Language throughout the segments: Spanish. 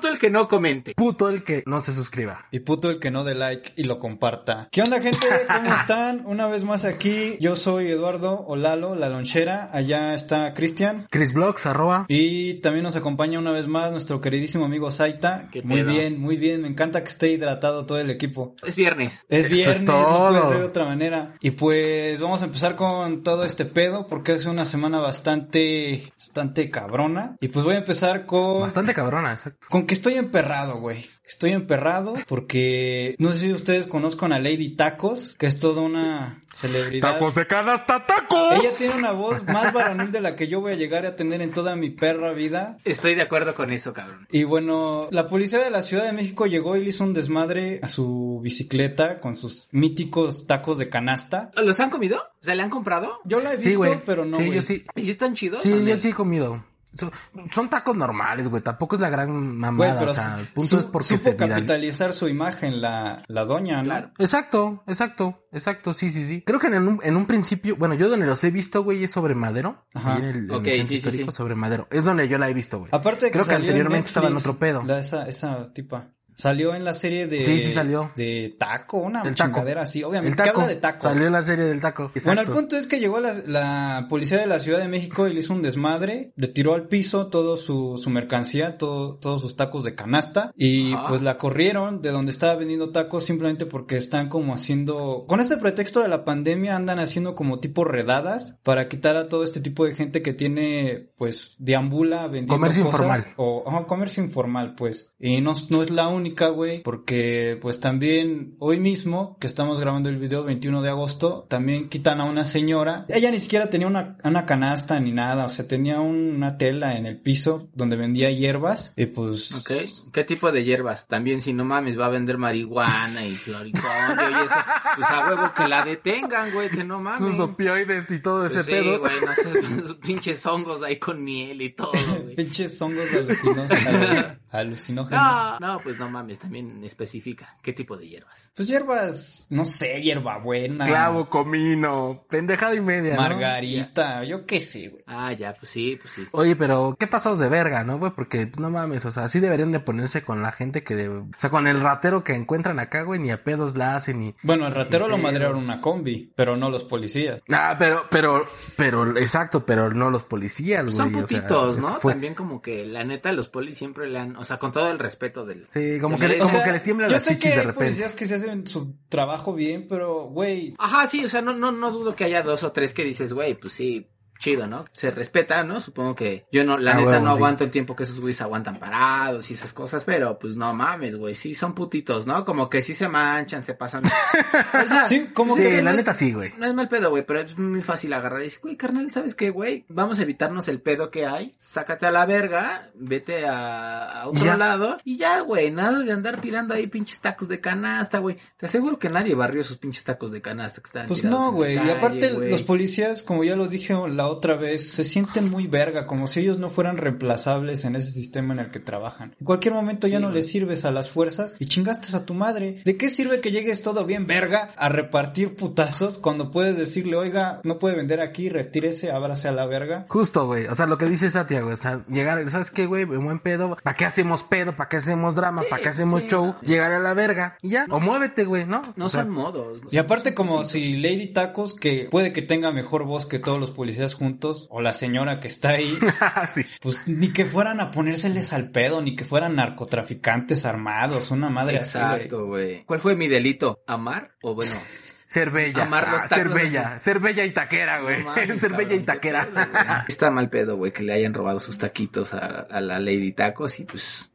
puto el que no comente. Puto el que no se suscriba. Y puto el que no dé like y lo comparta. ¿Qué onda, gente? ¿Cómo están? Una vez más aquí. Yo soy Eduardo Olalo, la lonchera. Allá está Cristian. Chris Blogs, arroba. Y también nos acompaña una vez más nuestro queridísimo amigo Saita. ¿Qué Muy pedo? bien, muy bien. Me encanta que esté hidratado todo el equipo. Es viernes. Es Eso viernes, es no puede ser de otra manera. Y pues vamos a empezar con todo este pedo porque es una semana bastante, bastante cabrona. Y pues voy a empezar con... Bastante cabrona, exacto. Con que estoy emperrado, güey. Estoy emperrado porque no sé si ustedes conozcan a Lady Tacos, que es toda una celebridad. de canasta, tacos. Ella tiene una voz más varonil de la que yo voy a llegar a tener en toda mi perra vida. Estoy de acuerdo con eso, cabrón. Y bueno, la policía de la Ciudad de México llegó y le hizo un desmadre a su bicicleta con sus míticos tacos de canasta. ¿Los han comido? O sea, ¿le han comprado? Yo la he visto, pero no, Sí, güey. yo sí. ¿Y si están chidos? Sí, yo sí he comido. Son, son tacos normales, güey. Tampoco es la gran Güey, mamada. pero o sea, el punto su- es porque supo capitalizar su imagen la, la doña, ¿no? Claro. Exacto, exacto, exacto, sí, sí, sí. Creo que en un, en un principio, bueno, yo donde los he visto, güey, es sobre Madero. Ajá. Ahí en el, en el sí, sí, histórico sí. sobre Madero. Es donde yo la he visto, güey. Aparte de que Creo que salió en anteriormente estaba en otro pedo. la- esa, esa tipa. Salió en la serie de... Sí, sí salió. De taco, una El chingadera así, obviamente. El que taco. habla de tacos. Salió la serie del taco. Bueno, el punto es que llegó la, la policía de la Ciudad de México y le hizo un desmadre, le tiró al piso todo su, su mercancía, todo, todos sus tacos de canasta y pues la corrieron de donde estaba vendiendo tacos simplemente porque están como haciendo, con este pretexto de la pandemia andan haciendo como tipo redadas para quitar a todo este tipo de gente que tiene pues deambula vendiendo Comercio cosas informal. o comercio informal pues y no, no es la única güey porque pues también hoy mismo que estamos grabando el video 21 de agosto también quitan a una señora ella ni siquiera tenía una, una canasta ni nada o sea tenía un- una tela en el piso donde vendía hierbas y pues Ok. ¿Qué tipo de hierbas? También, si no mames, va a vender marihuana y floripondio y eso. Pues a huevo que la detengan, güey, que no mames. Sus opioides y todo Pues ese sí, pedo. güey, no sé, pinches hongos ahí con miel y todo, güey. pinches hongos alucinos- alucinógenos No, no, pues no mames, también especifica. ¿Qué tipo de hierbas? pues hierbas no sé hierbabuena Clavo, comino, pendejada y media, ¿no? margarita yo qué sé güey Ah, ya, pues sí, pues sí. Oye, pero qué pasados de verga, ¿no, güey? Porque pues, no mames, o sea, sí deberían de ponerse con la gente que, de... o sea, con el ratero que encuentran acá, güey, ni a pedos la hacen ni. bueno el ratero lo madrearon una combi pero no los policías Ah, pero, pero, pero, exacto, pero no los policías, güey. Son o sea, putitos, ¿no? fue- También como que la neta los polis siempre le han, o sea, con todo el respeto del... Sí, como que, sí, le- o como sea, que les tiemblan yo las sé chichis que de hay repente. policías que se hacen su trabajo bien, pero, güey, Ajá, sí, o sea, no, no, no dudo que haya dos o tres que dices, güey, pues sí, chido, ¿no? Se respeta, ¿no? Supongo que yo no, la Ah, neta no sí. aguanto el tiempo que esos güeyes aguantan parados y esas cosas, pero pues no mames, güey, sí son putitos, ¿no? Como que sí se manchan, se pasan. O sea, sí, como Sí, que la no- neta sí, güey. No es mal pedo, güey, pero es muy fácil agarrar y decir, güey, carnal, ¿sabes qué, güey? Vamos a evitarnos el pedo que hay, sácate a la verga, vete a, a otro Ya. lado y ya, güey, nada de andar tirando ahí pinches tacos de canasta, güey. Te aseguro que nadie barrió esos pinches tacos de canasta que están Pues no, güey. Y aparte, los policías, como ya lo dije la otra vez, se sienten muy verga, como si ellos no fueran reemplazables en ese sistema en el que trabajan. En cualquier momento ya Sí, no les sirves a las fuerzas y chingaste a tu madre. ¿De qué sirve que llegues todo bien verga a repartir putazos cuando puedes decirle, oiga, no puede vender aquí, retírese, ábrase a la verga? Justo, güey. O sea, lo que dice Satia, güey. O sea, llegar, ¿sabes qué, güey? Buen pedo. ¿Para qué hacemos pedo? ¿Para qué hacemos drama? Sí, ¿Para qué hacemos sí, show? no. Llegar a la verga. Y ya. O muévete, güey, ¿no? No O sea, son modos. Y aparte como si Lady Tacos, que puede que tenga mejor voz que todos los policías juntos, o la señora que está ahí, sí. Pues ni que fueran a ponérseles al pedo, ni que fueran narcotraficantes armados, una madre así, güey. Exacto, güey. ¿Cuál fue mi delito? ¿Amar? O bueno, Ser bella. Amar los Ah, ser de- bella. Ser bella y taquera, güey. No ser bella y taquera. pedo. Está mal pedo, güey, que le hayan robado sus taquitos a, a la Lady Tacos y pues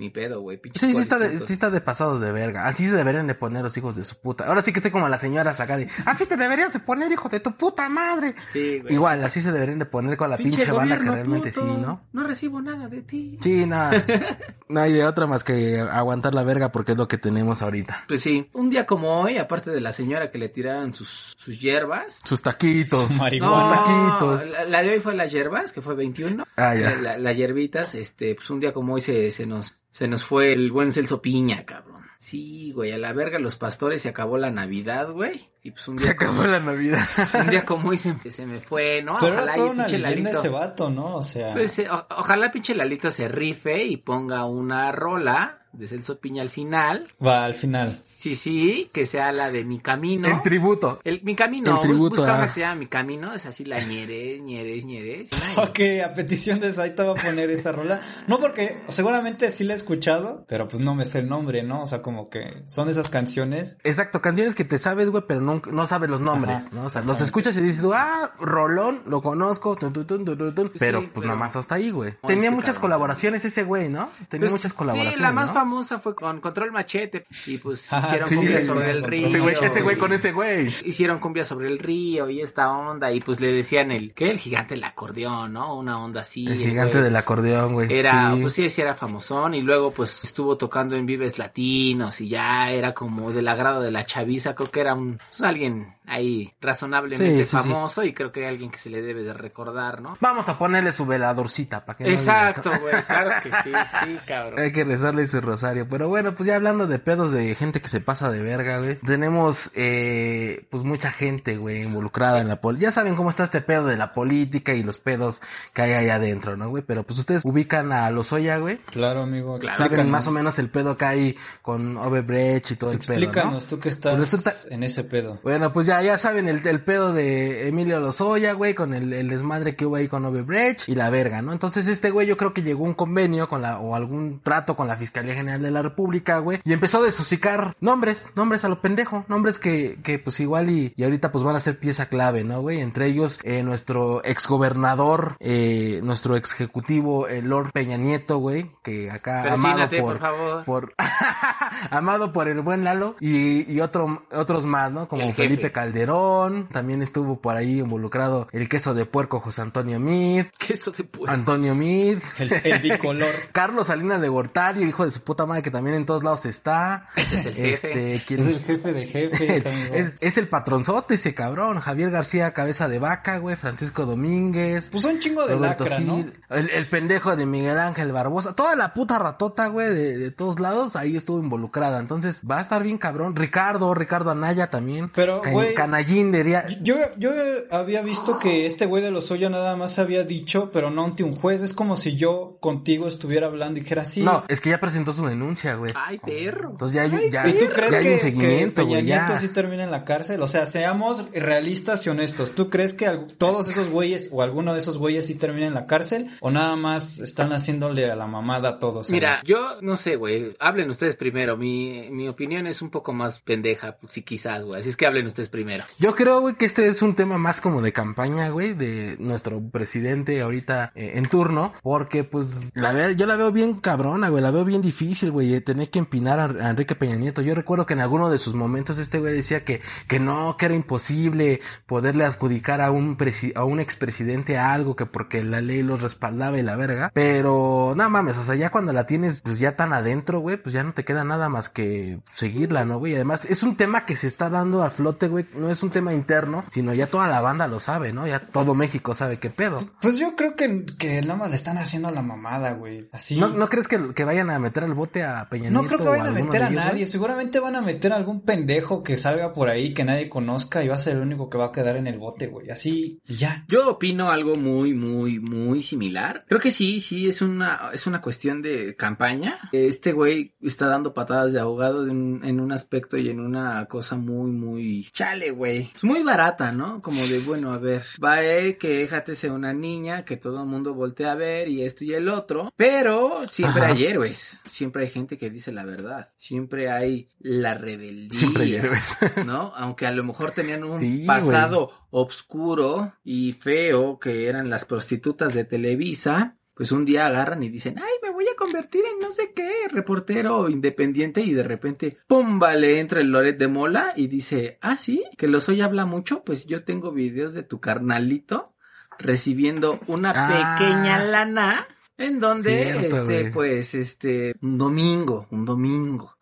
ni pedo, güey. Sí, sí está, de, sí está de pasados de verga. Así se deberían de poner los hijos de su puta. Ahora sí que estoy como la señora acá de, así te deberías de poner, hijo de tu puta madre. Sí, güey. Igual, así se deberían de poner con la pinche, banda que realmente puto. sí, ¿no? No recibo nada de ti. Sí, nada. no hay de otra más que aguantar la verga porque es lo que tenemos ahorita. Pues sí, un día como hoy, aparte de la señora que le tiraron sus, sus hierbas. Sus taquitos. Su No, taquitos. la, la de hoy fue las hierbas, que fue 21. Ah, ya. La- la- las hierbitas, este, pues un día como hoy se, se nos, se nos fue el buen Celso Piña, cabrón. Sí, güey, a la verga los pastores se acabó la Navidad, güey. Y pues un Se día acabó como, la Navidad. un día como hoy se, se me fue, ¿no? Pero era Ojalá toda y una leyenda Lalito- ese vato, ¿no? O sea, Pues, eh, o- ojalá pinche Lalito se rife y ponga una rola de Celso Piña al final. va al final. Sí, sí, que sea la de Mi Camino. En tributo. El, mi camino, En bus- tributo busca a- una que se llama Mi Camino, es así la ñeres, ñeres, ñeres. Ok, a petición de Saita va a poner esa rola. No porque seguramente sí la he escuchado, pero pues no me sé el nombre, ¿no? O sea, como que son esas canciones. Exacto, canciones que te sabes, güey, pero no, no sabes los nombres, Ajá, ¿no? O sea, los escuchas y dices, tú, ah, Rolón, lo conozco, tun, tun, tun, tun, tun, tun, pero pues pero- nomás hasta ahí, güey. Tenía muchas cabrón. colaboraciones ese güey, ¿no? Tenía Pues, muchas colaboraciones, Sí, la más ¿no? Famosa fue con Control Machete. Y pues Ajá, hicieron sí, cumbia sobre el río. Ese güey, ese con ese güey. Hicieron cumbia sobre el río y esta onda. Y pues le decían el, ¿qué? El gigante del acordeón, ¿no? Una onda así. El el gigante güey, del acordeón, güey. Era, sí. pues sí, sí era famosón y luego pues estuvo tocando en Vives Latinos y ya era como del agrado de la chaviza, creo que era un, pues, alguien ahí razonablemente Sí, sí, sí. famoso y creo que hay alguien que se le debe de recordar, ¿no? Vamos a ponerle su veladorcita para que no Exacto, güey, claro que sí, sí, cabrón. Hay que rezarle su rosario. Pero bueno, pues ya hablando de pedos de gente que se pasa de verga, güey. Tenemos, eh, pues mucha gente, güey, involucrada en la política. Ya saben cómo está este pedo de la política y los pedos que hay allá adentro, ¿no, güey? Pero pues ustedes ubican a Lozoya, güey. Claro, amigo. Claro. Saben explícanos. más o menos el pedo que hay con Brecht y todo el pedo, ¿no? Explícanos, tú que estás Pues resulta- en ese pedo. Bueno, pues ya, ya saben el, el pedo de Emilio Lozoya, güey, con el, el desmadre que hubo ahí con Brecht y la verga, ¿no? Entonces este güey yo creo que llegó a un convenio con la, o algún trato con la Fiscalía General de la República, güey, y empezó a desosicar nombres, nombres a lo pendejo, nombres que, que pues igual y, y ahorita pues van a ser pieza clave, ¿no, güey? Entre ellos, eh, nuestro exgobernador, eh, nuestro ex ejecutivo, el Lord Peña Nieto, güey, que acá amado Persínate, por, por favor. por amado por el buen Lalo y, y otro, otros más, ¿no? Como. Felipe Calderón, también estuvo por ahí involucrado el queso de puerco José Antonio Mid, Queso de puerco. Antonio Mid, El, el bicolor. Carlos Salinas de Gortari, hijo de su puta madre que también en todos lados está. Es el jefe. Este, ¿quién- Es el jefe de jefes, amigo. es, es el patronzote ese cabrón, Javier García Cabeza de Vaca, güey, Francisco Domínguez. Pues un chingo de Roberto lacra, ¿no? El, el pendejo de Miguel Ángel Barbosa, toda la puta ratota, güey, de, de todos lados, ahí estuvo involucrada. Entonces, va a estar bien cabrón. Ricardo, Ricardo Anaya también. Pero, Ca- Canallín diría. Yo, yo había visto que este güey de los Oya nada más había dicho, pero no ante un juez. Es como si yo contigo estuviera hablando y dijera sí. No, es que ya presentó su denuncia, güey. Ay, perro. Entonces ya hay, Ay, ya, ¿Y tú crees ya hay que, un que seguimiento, Peña güey, ya. Nieto sí termina en la cárcel? O sea, seamos realistas y honestos. ¿Tú crees que todos esos güeyes o alguno de esos güeyes sí termina en la cárcel? ¿O nada más están haciéndole a la mamada a todos? Mira, yo no sé, güey. Hablen ustedes primero. Mi, mi opinión es un poco más pendeja, sí, quizás, güey. Así es que hablen ustedes primero. Yo creo, güey, que este es un tema más como de campaña, güey, de nuestro presidente ahorita eh, en turno, porque pues la ve- yo la veo bien cabrona, güey, la veo bien difícil, güey, de tener que empinar a, Enrique Peña Nieto. Yo recuerdo que en alguno de sus momentos este güey decía que que no, que era imposible poderle adjudicar a un presi- a un expresidente algo que porque la ley los respaldaba y la verga, pero nada mames, o sea, ya cuando la tienes pues ya tan adentro, güey, pues ya no te queda nada más que seguirla, ¿no, güey? Además, es un tema que se está dando a flote, güey, no es un tema interno, sino ya toda la banda lo sabe, ¿no? Ya todo México sabe qué pedo. Pues yo creo que, que nada más le están haciendo la mamada, güey. Así. ¿No, ¿No crees que, que vayan a meter al bote a Peña No Nieto creo que vayan a meter a ellos, nadie, güey? seguramente van a meter a algún pendejo que salga por ahí que nadie conozca y va a ser el único que va a quedar en el bote, güey. Así y ya. Yo opino algo muy, muy, muy similar. Creo que sí, sí, es una, es una cuestión de campaña. Este güey está dando patadas de ahogado en un aspecto y en una cosa muy, muy chale, güey. Es muy barata, ¿no? Como de, bueno, a ver, va eh, que déjate ser una niña que todo el mundo voltea a ver y esto y el otro. Pero siempre Ajá. hay héroes. Siempre hay gente que dice la verdad. Siempre hay la rebeldía. Siempre hay héroes. ¿no? Aunque a lo mejor tenían un Sí, pasado obscuro y feo que eran las prostitutas de Televisa, pues un día agarran y dicen, ay, me voy a convertir en no sé qué, reportero independiente y de repente, pum, vale, entra el Loret de Mola y dice, ah, sí, que los hoy habla mucho, pues yo tengo videos de tu carnalito recibiendo una Ah. pequeña lana en donde, Cierto, este, güey. pues, este, un domingo, un domingo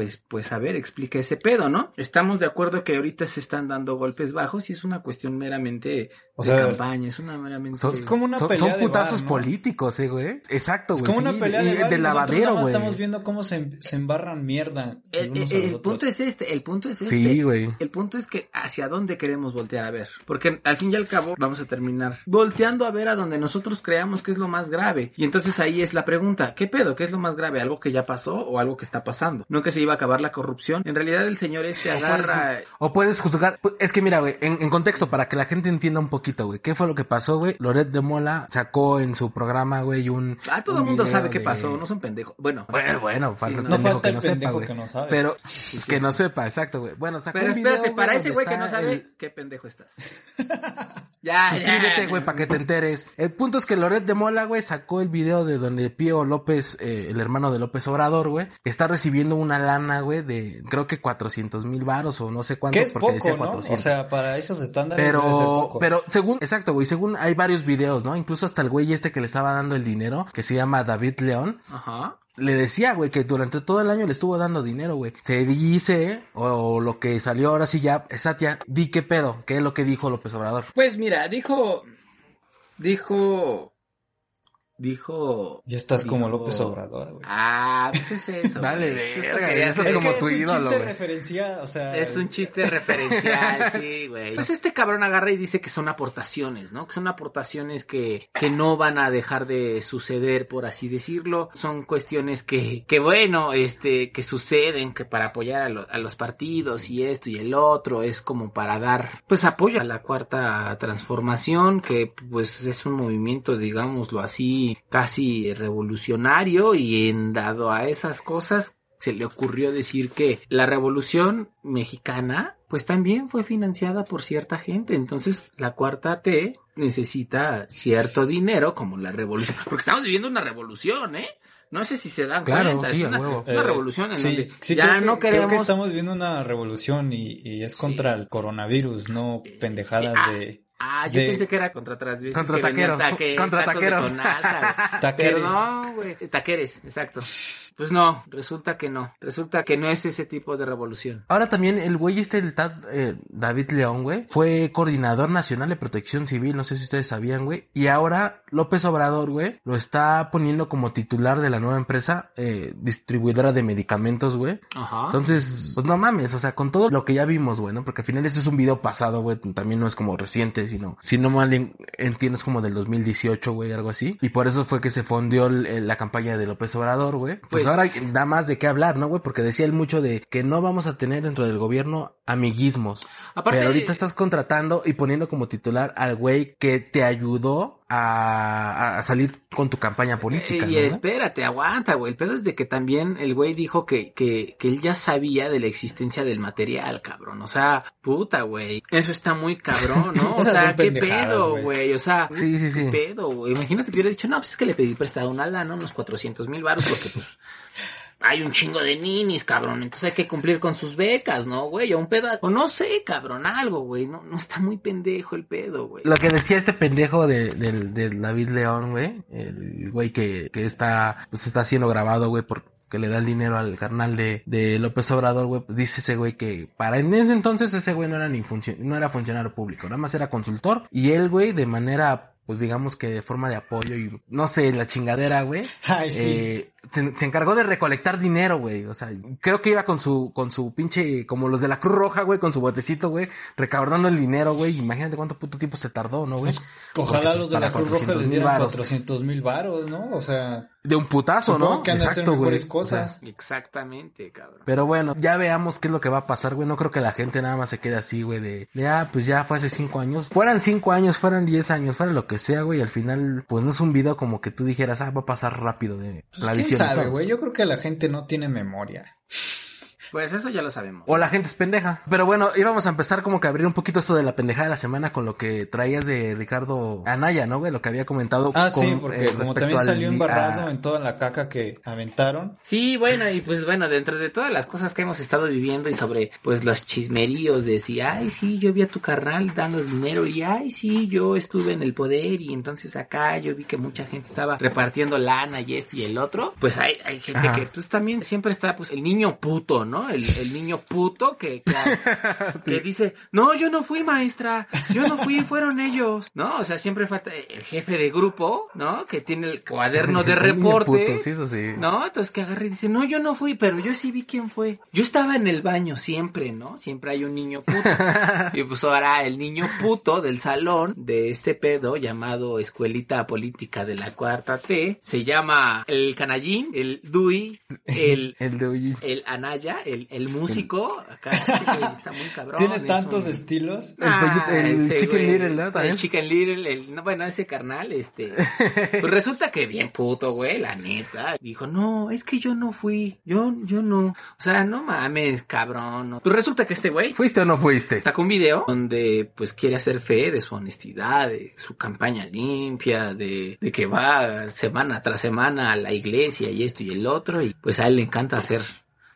pues, pues a ver, explica ese pedo, ¿no? Estamos de acuerdo que ahorita se están dando golpes bajos y es una cuestión meramente O de sea, campaña, es una meramente... Son- Es como una son, pelea son de putazos bar, ¿no? políticos, eh, güey. Exacto, Es güey. como una sí, pelea de, lavadero, güey. Estamos viendo cómo se, se embarran mierda. El, punto es este, el punto es este. Sí, güey. El punto es que hacia dónde queremos voltear a ver. Porque al fin y al cabo vamos a terminar volteando a ver a donde nosotros creamos que es lo más grave. Y entonces ahí es la pregunta, ¿qué pedo? ¿Qué es lo más grave? ¿Algo que ya pasó o algo que está pasando? No que se iba a acabar la corrupción. En realidad el señor este agarra... O puedes juzgar. Es que mira, güey, en, en contexto, para que la gente entienda un poquito, güey. ¿Qué fue lo que pasó, güey? Loret de Mola sacó en su programa, güey, un. Ah, todo el mundo video sabe qué pasó, no son pendejos. Bueno, Bueno, bueno, falta Sí, no pendejo falta que no sepa, güey. que no sabe. Pero sí. que no sepa, exacto, güey. Bueno, sacó pero un video, espérate, para ese güey que no sabe, el- ¿qué pendejo estás? ya, Suscríbete, güey, para que te enteres. El punto es que Loret de Mola, güey, sacó el video de donde Pío López, eh, el hermano de López Obrador, güey, está recibiendo una lana, güey, de creo que 400 mil varos o no sé Que cuántos, es porque poco, decía ¿no? 400. O sea, para esos estándares debe ser Pero, poco. pero según, exacto, güey, según hay varios videos, ¿no? Incluso hasta el güey este que le estaba dando el dinero, que se llama David León, Ajá. le decía, güey, que durante todo el año le estuvo dando dinero, güey. Se dice, o, lo que salió ahora sí ya, Satia, di qué pedo, qué es lo que dijo López Obrador. Pues mira, dijo... Dijo... Dijo... Ya estás como López Obrador, güey. Ah, pues es eso. Dale, verga, eso hacer. es como tu es un ídolo, chiste referencial, o sea... Es un chiste referencial, sí, güey. Pues este cabrón agarra y dice que son aportaciones, ¿no? Que son aportaciones que, que no van a dejar de suceder, por así decirlo. Son cuestiones que, que bueno, este, que suceden, que para apoyar a, lo- a los partidos y esto y el otro, es como para dar, pues apoyo a la cuarta transformación, que pues es un movimiento, digámoslo así, casi revolucionario y en dado a esas cosas, se le ocurrió decir que la revolución mexicana pues también fue financiada por cierta gente. Entonces la cuarta T necesita cierto dinero como la revolución. Porque estamos viviendo una revolución, ¿eh? No sé si se dan Claro, cuenta. sí, es una, huevo. una Eh, revolución en sí, donde sí, ya creo que- no Creo queremos... que estamos viviendo una revolución y, y es contra el coronavirus, no pendejadas Sí, ah, de Ah, yo de- pensé que era contra transvestis. Contra que taqueros, taque- contra taqueros. Conalta, güey. taqueres. Perdón, güey. Taqueres, exacto. Pues no, resulta que no. Resulta que no es ese tipo de revolución. Ahora también el güey este, el Tad- eh, David León, güey, fue coordinador nacional de protección civil, no sé si ustedes sabían, güey. Y ahora López Obrador, güey, lo está poniendo como titular de la nueva empresa eh, distribuidora de medicamentos, güey. Ajá. Entonces, pues no mames, o sea, con todo lo que ya vimos, güey, ¿no? Porque al final esto es un video pasado, güey, también no es como reciente, sino, si no mal en- entiendo, es como del 2018, güey, algo así. Y por eso fue que se fondió la campaña de López Obrador, güey. Pues, Pues- ahora da más de qué hablar, ¿no, güey? Porque decía él mucho de que no vamos a tener dentro del gobierno amiguismos. Aparte, Pero ahorita estás contratando y poniendo como titular al güey que te ayudó a, a salir con tu campaña política, y ¿no? espérate, aguanta, güey. El pedo es de que también el güey dijo que, que, que él ya sabía de la existencia del material, cabrón. O sea, puta, güey. Eso está muy cabrón, ¿no? O sea, qué pedo, güey. güey. O sea, Sí, sí, sí. qué pedo, güey. Imagínate que hubiera dicho, no, pues es que le pedí prestado una lana, unos 400 mil baros, porque pues hay un chingo de ninis, cabrón. Entonces hay que cumplir con sus becas, ¿no, güey? O un pedo, o no sé, cabrón, algo, güey. No, no está muy pendejo el pedo, güey. Lo que decía este pendejo de, del del David León, güey, el güey que, que está, pues está siendo grabado, güey, porque le da el dinero al carnal de, de López Obrador, güey, pues dice ese güey que para en ese entonces ese güey no era ni no era funcionario público, nada más era consultor, y él, güey, de manera, pues digamos que de forma de apoyo y, no sé, la chingadera, güey, Ay, sí. eh, se, se encargó de recolectar dinero, güey. O sea, creo que iba con su, con su pinche, como los de la Cruz Roja, güey, con su botecito, güey, recaudando el dinero, güey. Imagínate cuánto puto tiempo se tardó, ¿no, güey? Ojalá Porque, los de la Cruz Roja 400,000 les dieran varos. 400 mil varos, ¿no? O sea, De un putazo, ¿no? que han de hacer Exacto, güey. O sea. Exactamente, cabrón. pero bueno, ya veamos qué es lo que va a pasar, güey. No creo que la gente nada más se quede así, güey, de, de, ah, pues ya fue hace cinco años. Fueran cinco años, fueran diez años, fuera lo que sea, güey. y Al final, pues no es un video como que tú dijeras, ah, va a pasar rápido de Pues, la ¿Quién visión. de sabe, güey? Yo creo que la gente no tiene memoria. Pues eso ya lo sabemos. O la gente es pendeja. Pero bueno, íbamos a empezar como que a abrir un poquito esto de la pendejada de la semana con lo que traías de Ricardo Anaya, ¿no, güey? Lo que había comentado. Ah, sí, con, porque eh, como también al- salió embarrado a- en toda la caca que aventaron. Sí, bueno, y pues bueno, dentro de todas las cosas que hemos estado viviendo y sobre pues los chismeríos de si, ay, sí, yo vi a tu carnal dando dinero y ay, sí, yo estuve en el poder y entonces acá yo vi que mucha gente estaba repartiendo lana y esto y el otro, pues hay, hay gente Ajá. que pues también siempre está pues el niño puto, ¿no? El, el niño puto que, que, que dice, no, yo no fui maestra, yo no fui, fueron ellos, ¿no? O sea, siempre falta el jefe de grupo, ¿no? Que tiene el cuaderno de reportes. puto, sí, eso sí. ¿No? Entonces que agarre y dice, no, yo no fui, pero yo sí vi quién fue. Yo estaba en el baño siempre, ¿no? Siempre hay un niño puto. y pues ahora el niño puto del salón de este pedo llamado Escuelita Política de la Cuarta T se llama el Canallín, el Dui, el... El. El Anaya, el, el músico, acá está muy cabrón. Tiene tantos un- estilos. El ese Chicken güey, Little, ¿no? También. El Chicken Little, el, no, bueno, ese carnal, este, pues resulta que bien puto, güey, la neta. Dijo, no, es que yo no fui, yo, yo no. O sea, no mames, cabrón. no. Pues resulta que este güey ¿Fuiste o no fuiste? sacó un video donde pues quiere hacer fe de su honestidad, de su campaña limpia, de, de que va semana tras semana a la iglesia y esto y el otro. Y pues a él le encanta hacer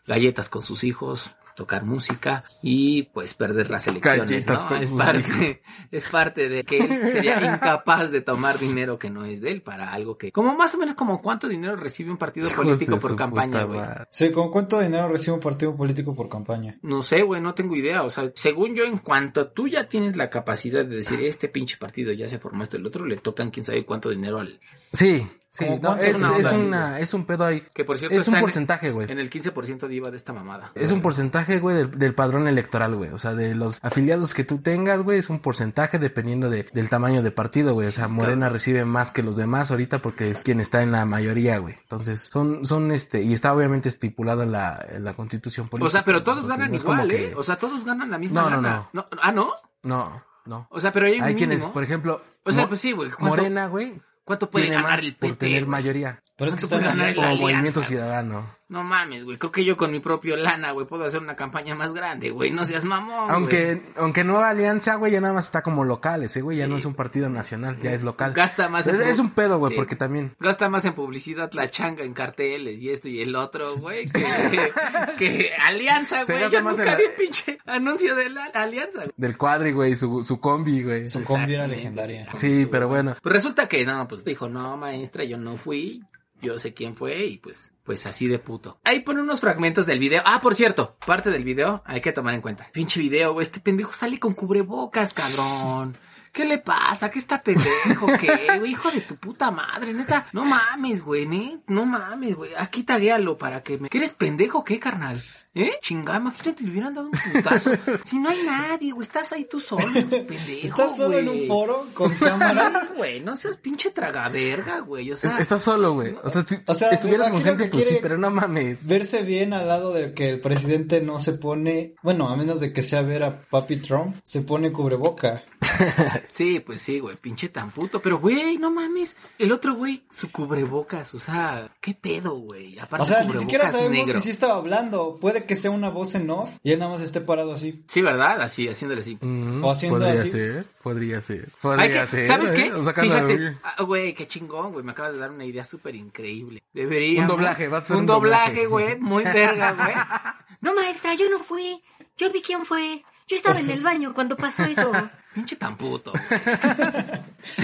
galletas con sus hijos, tocar música y pues perder las elecciones, Galletas ¿no? Es parte, es parte de que él sería incapaz de tomar dinero que no es de él para algo que, como más o menos como cuánto dinero recibe un partido político por campaña, güey. Sí, ¿con cuánto dinero recibe un partido político por campaña? No sé, güey, no tengo idea. O sea, según yo, en cuanto tú ya tienes la capacidad de decir, este pinche partido ya se formó esto, el otro le tocan quién sabe cuánto dinero al... Sí, sí. ¿Cómo no, es, una es una, un pedo ahí. Que por cierto Es está un en- porcentaje, güey. En el 15% de IVA de esta mamada. Es un porcentaje, güey, del, del padrón electoral, güey. O sea, de los afiliados que tú tengas, güey, es un porcentaje dependiendo de, del tamaño de partido, güey. O sea, Morena recibe más que los demás ahorita porque es quien está en la mayoría, güey. Entonces, son, son este, y está obviamente estipulado en la, en la constitución política. O sea, pero todos ganan no igual, que- ¿eh? O sea, todos ganan la misma No, no, lana. Ah, ¿no? No, no. O sea, pero hay un Hay quienes, por ejemplo, O sea, pues sí, güey. ¿Cuánto, Morena, güey, ¿Cuánto puede tiene ganar más el por PT? tener mayoría. Pero es que ¿Cuánto está ganar la Como movimiento ciudadano. No mames, güey. Creo que yo con mi propio lana, güey, puedo hacer una campaña más grande, güey. No seas mamón, güey. Aunque, aunque Nueva Alianza, güey, ya nada más está como local, ese güey ya no es un partido nacional, ya es local. Gasta más en Es, es un pedo, güey, Sí. porque también. Gasta más en publicidad la changa en carteles y esto y el otro, güey, que, que Alianza, güey. Yo nunca la- vi pinche anuncio de la Alianza. güey. Del cuadri, güey, su, su combi, güey. Su combi era legendaria. Sí, pero bueno. Pues resulta que no, pues dijo, no, maestra, yo no fui. Yo sé quién fue y pues, pues así de puto. Ahí pone unos fragmentos del video. Ah, por cierto, parte del video hay que tomar en cuenta. Pinche video, este pendejo sale con cubrebocas, cabrón. ¿Qué le pasa? ¿Qué está pendejo? ¿Qué, güey? Hijo de tu puta madre, neta. No mames, güey, ¿eh? No mames, güey. Aquí taguéalo para que me... ¿Que eres pendejo o qué, carnal? ¿Eh? Chingada, imagínate, le hubieran dado un putazo. Si no hay nadie, güey, estás ahí tú solo, pendejo, ¿Estás solo en un foro con cámaras? Güey, no seas pinche tragaverga, güey. O sea, Estás solo, güey. O sea, si O sea, estuvieras con gente, que pues sí, quiere- pero no mames. Verse bien al lado de que el presidente no se pone, bueno, a menos de que sea ver a Papi Trump, se pone cubreboca. sí, pues sí, güey, pinche tan puto. Pero, güey, no mames. El otro, güey, su cubrebocas, o sea, qué pedo, güey. Aparte, O sea, ni cubrebocas siquiera sabemos negro. si sí estaba hablando. Puede que sea una voz en off y él nada más esté parado así. Sí, ¿verdad? Así, haciéndole así. Mm, O haciendo podría así. ser, podría ser. Hay Podría que- ser. ¿Sabes ¿eh? qué? O sacando Fíjate, ah, güey, qué chingón, güey, me acabas de dar una idea súper increíble. Deberíamos... Un doblaje, vas a hacer un doblaje. güey, muy verga, güey. No, maestra, yo no fui. Yo vi quién fue. Yo estaba en el baño cuando pasó eso. Pinche tan puto.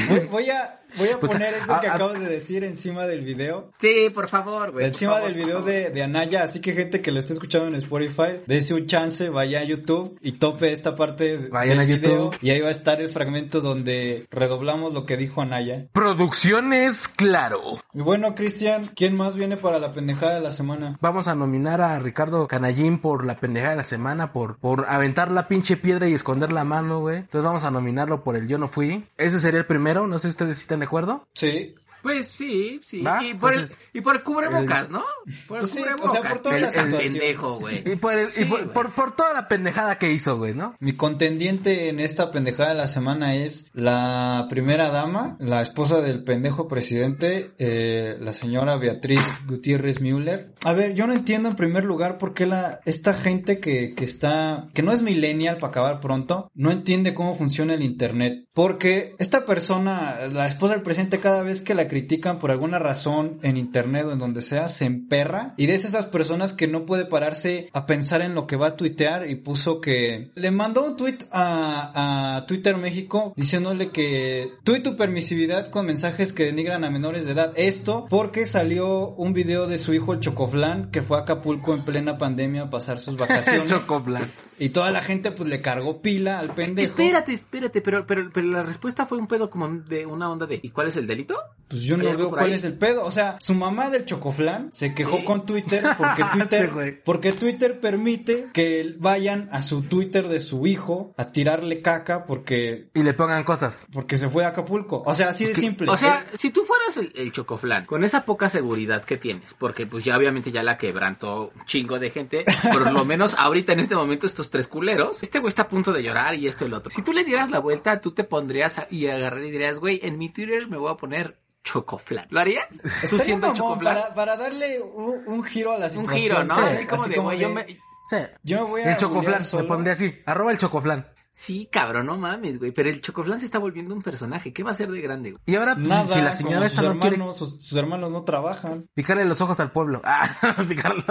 Voy, voy a, voy a Pues, poner eso a- que a- acabas de decir encima del video. Sí, por favor, güey. Encima favor, del video de, de Anaya, así que gente que lo esté escuchando en Spotify, dése un chance, vaya a YouTube y tope esta parte de- Vayan del a video YouTube. y ahí va a estar el fragmento donde redoblamos lo que dijo Anaya. Producciones, claro. Y bueno, Cristian, ¿quién más viene para la pendejada de la semana? Vamos a nominar a Ricardo Canallín por la pendejada de la semana, por, por aventar la pinche piedra y esconder la mano, güey. Entonces vamos a nominarlo por el Yo No Fui. Ese sería el primero, no sé si ustedes si están de acuerdo. Sí. Pues sí, sí. ¿Va? Y por, Entonces, el, y por el cubrebocas, ¿no? Por el Pues sí, o cubrebocas. sea, por toda que la situación. pendejo, güey. Y por, el, y por toda la pendejada que hizo, güey, ¿no? Mi contendiente en esta pendejada de la semana es la primera dama, la esposa del pendejo presidente, eh, la señora Beatriz Gutiérrez Müller. A ver, yo no entiendo en primer lugar por qué la, esta gente que, que está, que no es millennial para acabar pronto, no entiende cómo funciona el internet. Porque esta persona, la esposa del presidente, cada vez que la critican por alguna razón en internet o en donde sea, se emperra. Y de esas personas que no puede pararse a pensar en lo que va a tuitear y puso que le mandó un tweet a, a Twitter México diciéndole que tú y tu permisividad con mensajes que denigran a menores de edad. Esto porque salió un video de su hijo el Chocoflán que fue a Acapulco en plena pandemia a pasar sus vacaciones. Chocoplan. y toda la gente pues le cargó pila al pendejo. Espérate, espérate, pero, pero, pero la respuesta fue un pedo como de una onda de ¿y cuál es el delito? Pues yo ¿Hay no veo cuál ahí? es el pedo. O sea, su mamá del Chocoflán se quejó Sí. con Twitter porque Twitter, porque Twitter permite que vayan a su Twitter de su hijo a tirarle caca porque, Y le pongan cosas. porque se fue a Acapulco. O sea, así de simple. O sea, si tú fueras el, el chocoflán, con esa poca seguridad que tienes, porque pues ya obviamente ya la quebrantó un chingo de gente, por lo menos ahorita en este momento estos tres culeros, este güey está a punto de llorar y esto y lo otro. Si tú le dieras la vuelta, tú te pondrías a- y agarrar y dirías, güey, en mi Twitter me voy a poner chocoflán. ¿Lo harías? Tú siendo chocoflán. para, para darle un, un giro a la Un situación. giro, ¿no? sí, así como de, güey, yo de, me... Sí. yo me voy a El chocoflan, solo. pondría así. Arroba el chocoflan. Sí, cabrón, no mames, güey. Pero el chocoflán se está volviendo un personaje. ¿Qué va a ser de grande, güey? Y ahora, pues, Nada, si la señora sus esta no quiere hermanos, sus, sus hermanos no trabajan. picarle los ojos al pueblo. Ah, picarle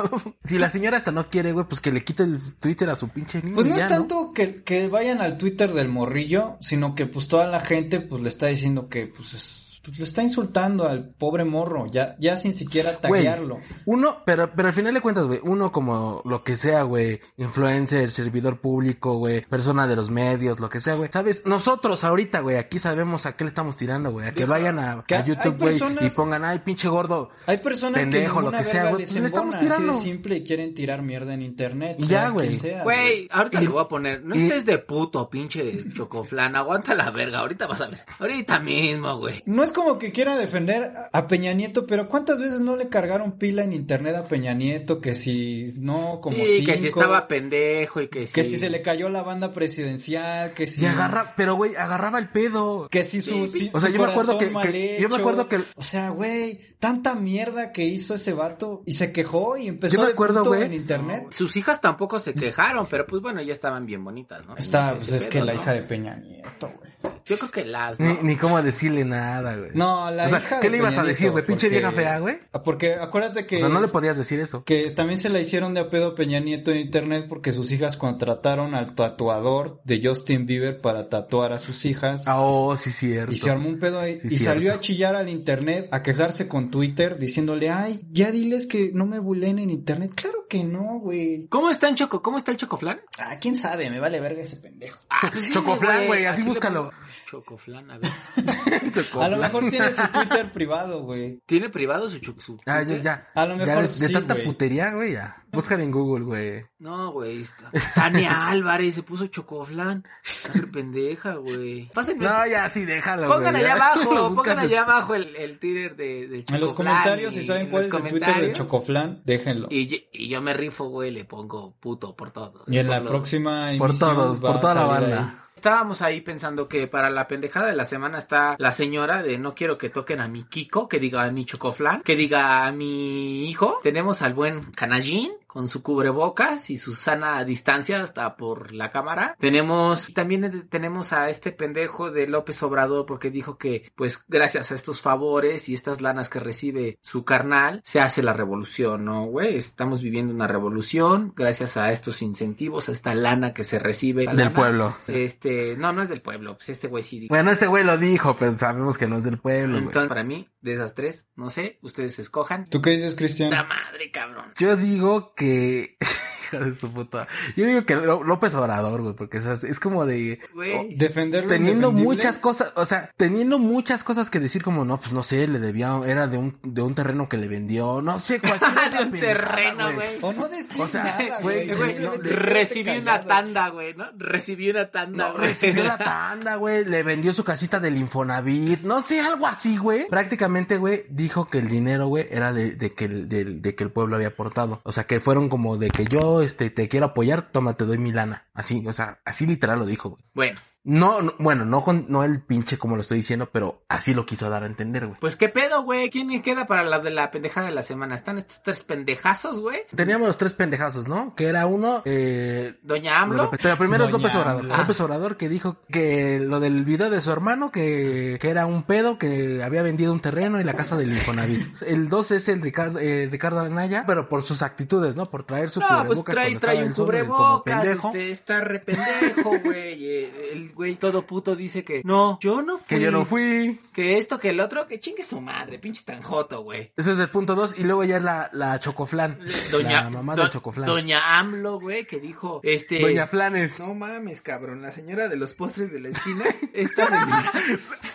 Si la señora esta no quiere, güey, pues que le quite el Twitter a su pinche niño. Pues no ya, es tanto que, que vayan al Twitter del morrillo, sino que pues toda la gente pues le está diciendo que pues, es- pues, le está insultando al pobre morro, ya, ya sin siquiera taguearlo. Uno, pero, pero al final de cuentas, güey, uno como lo que sea, güey, influencer, servidor público, güey, persona de los medios, lo que sea, güey, ¿sabes? Nosotros ahorita, güey, aquí sabemos a qué le estamos tirando, güey, a que vayan a, que a YouTube, güey, y pongan, ay, pinche gordo. Hay personas pendejo, que lo que sea, güey, pues le estamos embona, así de tirando. simple y quieren tirar mierda en internet. Ya, güey. Güey, ahorita Y- le voy a poner, no y- estés de puto, pinche chocoflán, aguanta la verga, ahorita vas a ver. Ahorita mismo, güey. No es como que quiera defender a Peña Nieto, pero ¿cuántas veces no le cargaron pila en internet a Peña Nieto? Que si no, como sí, que si cinco, estaba pendejo y que si... que si se le cayó la banda presidencial, que si... Y agarra, pero güey, agarraba el pedo. Que si su, Sí, si- o sea, su yo me acuerdo que- que- yo me acuerdo que- O sea, güey, tanta mierda que hizo ese vato y se quejó y empezó Yo me de acuerdo, güey. en internet. Sus hijas tampoco se quejaron, pero pues bueno, ya estaban bien bonitas, ¿no? Está, No sé pues es pedo, que la hija de Peña Nieto, güey. Yo creo que las, Ni, ¿no? ni cómo decirle nada, güey. No, la o sea, hija ¿qué de le ibas Peña a decir, güey? Pinche porque- vieja fea, güey. Ah, Porque acuérdate que... O sea, no le podías decir eso. Que también se la hicieron de a pedo Peña Nieto en internet porque sus hijas contrataron al tatuador de Justin Bieber para tatuar a sus hijas. Ah, oh, sí, cierto. Y se armó un pedo ahí. Sí, y cierto. salió a chillar al internet, a quejarse con Twitter, diciéndole, ay, ya diles que no me bulen en internet. Claro que no, güey. ¿Cómo está el choco? ¿Cómo está el chocoflán? Ah, quién sabe, me vale verga ese pendejo. Ah, pues Chocoflán, güey, así búscalo. Chocoflán, a ver. A lo mejor tiene su Twitter privado, güey. ¿Tiene privado su, cho- su Ah, ya, Twitter? ya. A lo Ya mejor de, de sí, tanta güey. putería, güey, ya. Búscala en Google, güey. No, güey. está- Tania Álvarez se puso chocoflán. Está re pendeja, güey. Pásenme. No, ya, sí, déjalo, Pongan güey. allá ya. abajo, pongan allá abajo el, el Twitter de, de En los comentarios, y si saben en cuál es el Twitter de. Chocoflan, déjenlo. Y, Y, yo- y me rifo, güey, le pongo puto por todo. en la lo- próxima Por todos, por toda la banda. Estábamos ahí pensando que para la pendejada de la semana está la señora de no quiero que toquen a mi Kiko, que diga a mi Chocoflan, que diga a mi hijo. Tenemos al buen Canallín con su cubrebocas y su sana distancia hasta por la cámara. Tenemos, también tenemos a este pendejo de López Obrador porque dijo que pues gracias a estos favores y estas lanas que recibe su carnal se hace la revolución, ¿no, güey? Estamos viviendo una revolución gracias a estos incentivos, a esta lana que se recibe. Del lana, pueblo. Este, no, no es del pueblo, pues este güey sí dijo. Bueno, este güey lo dijo, pero sabemos que no es del pueblo, güey. Entonces, para mí, de esas tres, no sé, ustedes escojan. ¿Tú qué dices, Cristian? ¡La madre, cabrón! Yo digo que... Hija de su puta. Yo digo que Ló- López Obrador, güey, porque o sea, es como de... Güey. Defenderlo Teniendo muchas cosas, o sea, teniendo muchas cosas que decir como, no, pues no sé, le debía, era de un, de un terreno que le vendió, no sé, cualquier De un terreno, güey. O no decir O sea, nada, güey, Simplemente recibí una tanda, güey, ¿no? Recibí una tanda, No, güey. recibió la tanda, güey, le vendió su casita del Infonavit, no sé, algo así, güey. Prácticamente, güey, dijo que el dinero, güey, era de, de que el, de, de que el pueblo había aportado. O sea, que fueron como de que yo, este, te quiero apoyar, toma, te doy mi lana. Así, o sea, así literal lo dijo. Bueno, No, no, bueno, no con, no el pinche como lo estoy diciendo, pero así lo quiso dar a entender, güey. pues qué pedo, güey. ¿Quién me queda para la de la pendejada de la semana? ¿Están estos tres pendejazos, güey? Teníamos los tres pendejazos, ¿no? Que era uno, eh, Doña AMLO. Pero primero es López Obrador. López Obrador que dijo que lo del video de su hermano, que, que era un pedo, que había vendido un terreno y la casa del Infonavit. El dos es el Ricardo, eh, Ricardo Anaya, pero por sus actitudes, ¿no? Por traer su No, pues cubrebocas trae, cuando trae un cubrebocas, este, está re pendejo, güey. eh, El güey todo puto dice que no, yo no fui. Que yo no fui. Que esto, que el otro, que chingue su madre, pinche tan joto, güey. Ese es el punto dos. Y luego ya es la, la Chocoflan. Doña, la mamá do- del Chocoflan. Doña AMLO, güey, que dijo, este... Doña Flanes. No mames, cabrón, la señora de los postres de la esquina, esta señora,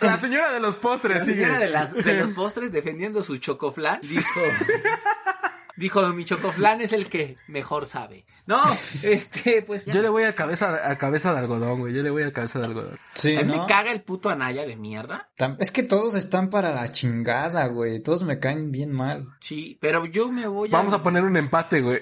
La señora de los postres, la sigue. señora de, las- de los postres defendiendo su chocoflan, dijo... Dijo, mi chocoflan es el que mejor sabe. No, este, pues ya. Yo le voy a cabeza, a cabeza de algodón, güey. Yo le voy a cabeza de algodón. Sí, A mí ¿no? me caga el puto Anaya de mierda. Es que todos están para la chingada, güey. Todos me caen bien mal. Sí, pero yo me voy Vamos a poner un empate, güey.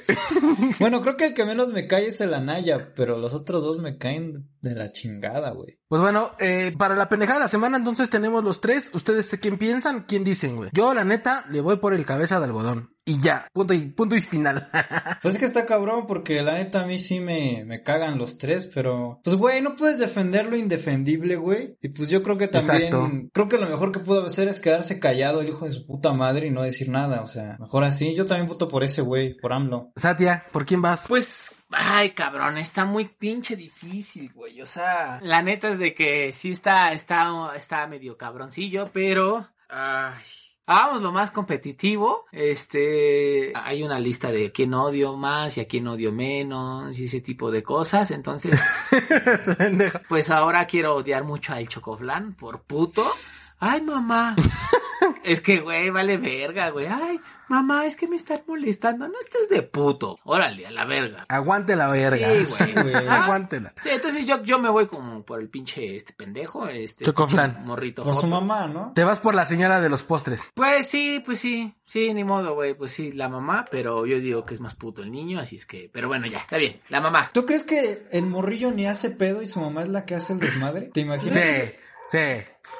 Bueno, creo que el que menos me cae es el Anaya, pero los otros dos me caen de la chingada, güey. Pues bueno, eh, para la pendejada de la semana entonces tenemos los tres. Ustedes sé quién piensan, quién dicen, güey. Yo, la neta, le voy por el cabeza de algodón. Y ya, punto y, punto y final. Pues es que está cabrón porque la neta a mí sí me, me cagan los tres, pero pues güey, no puedes defender lo indefendible, güey. Y pues yo creo que también, Exacto. creo que lo mejor que pudo hacer es quedarse callado el hijo de su puta madre y no decir nada, o sea, mejor así. Yo también voto por ese güey, por AMLO. Satia, ¿por quién vas? Pues, ay, cabrón, está muy pinche difícil, güey. O sea, la neta es de que sí está, está, está medio cabroncillo, pero, ay. Hagamos lo más competitivo. Este, hay una lista de quién odio más y a quién odio menos y ese tipo de cosas. Entonces, pues ahora quiero odiar mucho al Chocoflan por puto. Ay, mamá. es que, güey, vale verga, güey. Ay, mamá, es que me están molestando. No estés de puto. Órale, a la verga. Aguante la verga. Sí, güey. Aguántela. Sí, entonces yo, yo me voy como por el pinche este pendejo, este Chocoflan. morrito. Por su mamá, ¿no? Te vas por la señora de los postres. Pues sí, pues sí, sí, ni modo, güey, pues sí, la mamá, pero yo digo que es más puto el niño, así es que, pero bueno, ya, está bien, la mamá. ¿Tú crees que el morrillo ni hace pedo y su mamá es la que hace el desmadre? ¿Te imaginas? Sí, sí,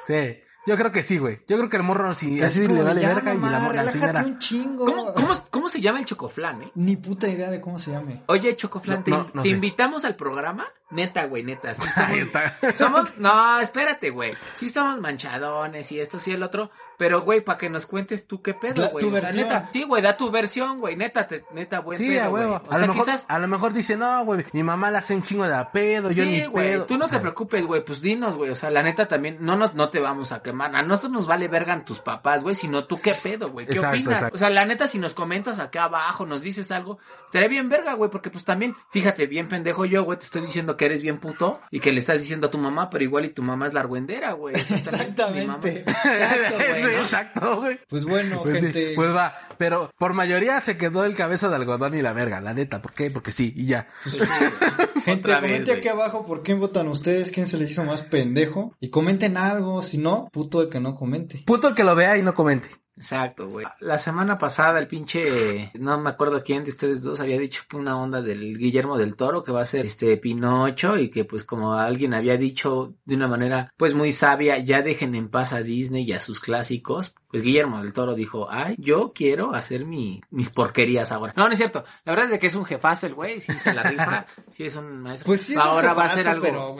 sí. Yo creo que sí, güey. Yo creo que el morro sí, Es así le vale ya, verga y la, señora. un chingo. ¿Cómo, cómo, cómo se llama el chocoflan, eh? Ni puta idea de cómo se llame. Oye, Chocoflan, No, te, no, no te sé. invitamos al programa. Neta, güey, neta. Sí Ahí somos, está. somos, no, espérate, güey. Sí somos manchadones y esto, sí, el otro. Pero, güey, para que nos cuentes tú qué pedo, Da güey. tu O sea, versión. neta, sí, güey, da tu versión, güey. Neta, te- neta, buen Sí, pedo, a huevo. güey. O a, sea, lo mejor, quizás... a lo mejor dice, no, güey, mi mamá le hace un chingo de a pedo, yo ni Sí, güey, pedo. tú no O sea, te preocupes, güey, pues dinos, güey, o sea, la neta también, no, no, no te vamos a quemar, a nosotros nos vale vergan tus papás, güey, sino tú qué pedo, güey, ¿qué Exacto, opinas? exacto. O sea, la neta, si nos comentas acá abajo, nos dices algo, estaría bien verga, güey, porque pues también, fíjate, bien pendejo yo, güey, te estoy diciendo que eres bien puto y que le estás diciendo a tu mamá, pero igual y tu mamá es la argüendera, güey. Exactamente. Exacto, güey, ¿no? Exacto, güey. Pues bueno, Pues, sí, gente. pues va, pero por mayoría se quedó el cabeza de algodón y la verga, la neta, ¿por qué? Porque sí, y ya. Pues sí. Gente, vez, comente aquí abajo por quién votan ustedes, quién se les hizo más pendejo. Y comenten algo, si no, puto el que no comente. Puto el que lo vea y no comente. Exacto, güey. La semana pasada el pinche, no me acuerdo quién de ustedes dos había dicho que una onda del Guillermo del Toro que va a ser este Pinocho y que pues como alguien había dicho de una manera pues muy sabia, ya dejen en paz a Disney y a sus clásicos. Pues Guillermo del Toro dijo, ay, yo quiero hacer mi, mis porquerías ahora. No, no es cierto. La verdad es que es un jefazo el güey, sí se la rifa, sí es un maestro. Pues sí, es un ahora va a ser algo. pero.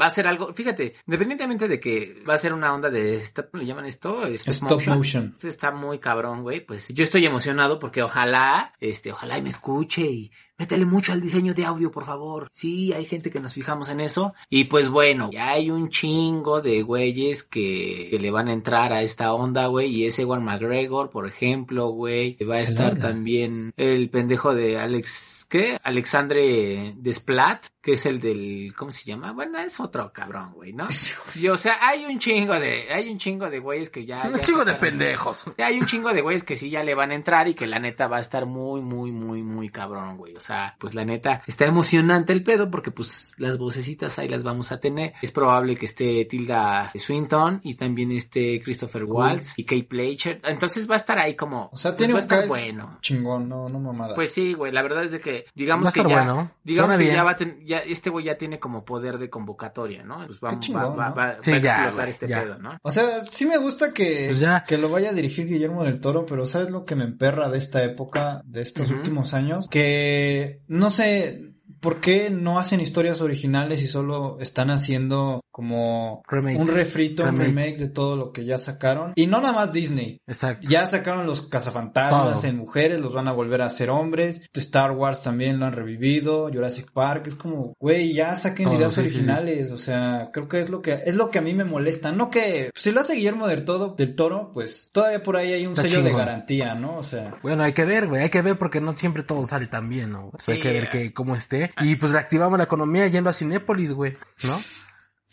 Va a ser algo, fíjate, independientemente de que va a ser una onda de, stop- ¿cómo le llaman esto? Stop motion. Eso está muy cabrón, güey. Pues yo estoy emocionado porque ojalá, este, ojalá y me escuche y métele mucho al diseño de audio, por favor. Sí, hay gente que nos fijamos en eso. Y pues bueno, ya hay un chingo de güeyes que, que le van a entrar a esta onda, güey. Y ese Ewan McGregor, por ejemplo, güey. Va a estar también el pendejo de Alex, ¿qué? Alexandre Desplat, que es el del, ¿cómo se llama? Bueno, es otro cabrón, güey, ¿no? Y o sea, hay un chingo de, hay un chingo de güeyes que ya... Un ya chingo de pendejos. hay un chingo de güeyes que sí ya le van a entrar y que la neta va a estar muy, muy, muy, muy cabrón, güey. O sea, pues la neta está emocionante el pedo porque pues las vocecitas ahí las vamos a tener. Es probable que esté Tilda Swinton y también esté Christopher Waltz y Kate Blanchett. Entonces va a estar ahí como... O sea, pues, tiene va a un estar cast bueno. chingón, no, no mamadas. Pues sí, güey, la verdad es de que digamos Va a que estar ya, bueno. digamos Suena que bien. ya va a ten- ya este güey ya tiene como poder de convocatoria, ¿no? Pues vamos, chingón, va, va- ¿no? va- Sí, va a explotar este ya. pedo, ¿no? O sea, sí me gusta que, Pues ya. que lo vaya a dirigir Guillermo del Toro, pero ¿sabes lo que me emperra de esta época, de estos últimos años? Que no sé por qué no hacen historias originales y solo están haciendo como Remake. un refrito, un Remake. remake de todo lo que ya sacaron. Y no nada más Disney. Exacto. Ya sacaron los cazafantasmas Todo. en mujeres, los van a volver a hacer hombres. Star Wars también lo han revivido. Jurassic Park es como, güey, ya saquen Todo, ideas sí, sí, sí. originales. O sea, creo que es lo que es lo que a mí me molesta. No que si lo hace Guillermo del Todo, del Toro, pues todavía por ahí hay un Está sello de garantía, ¿no? O sea, Bueno, hay que ver, güey, hay que ver porque no siempre todo sale tan bien, ¿no? O sea, hay que ver que cómo esté. Y pues reactivamos la economía yendo a Cinépolis, güey, ¿no?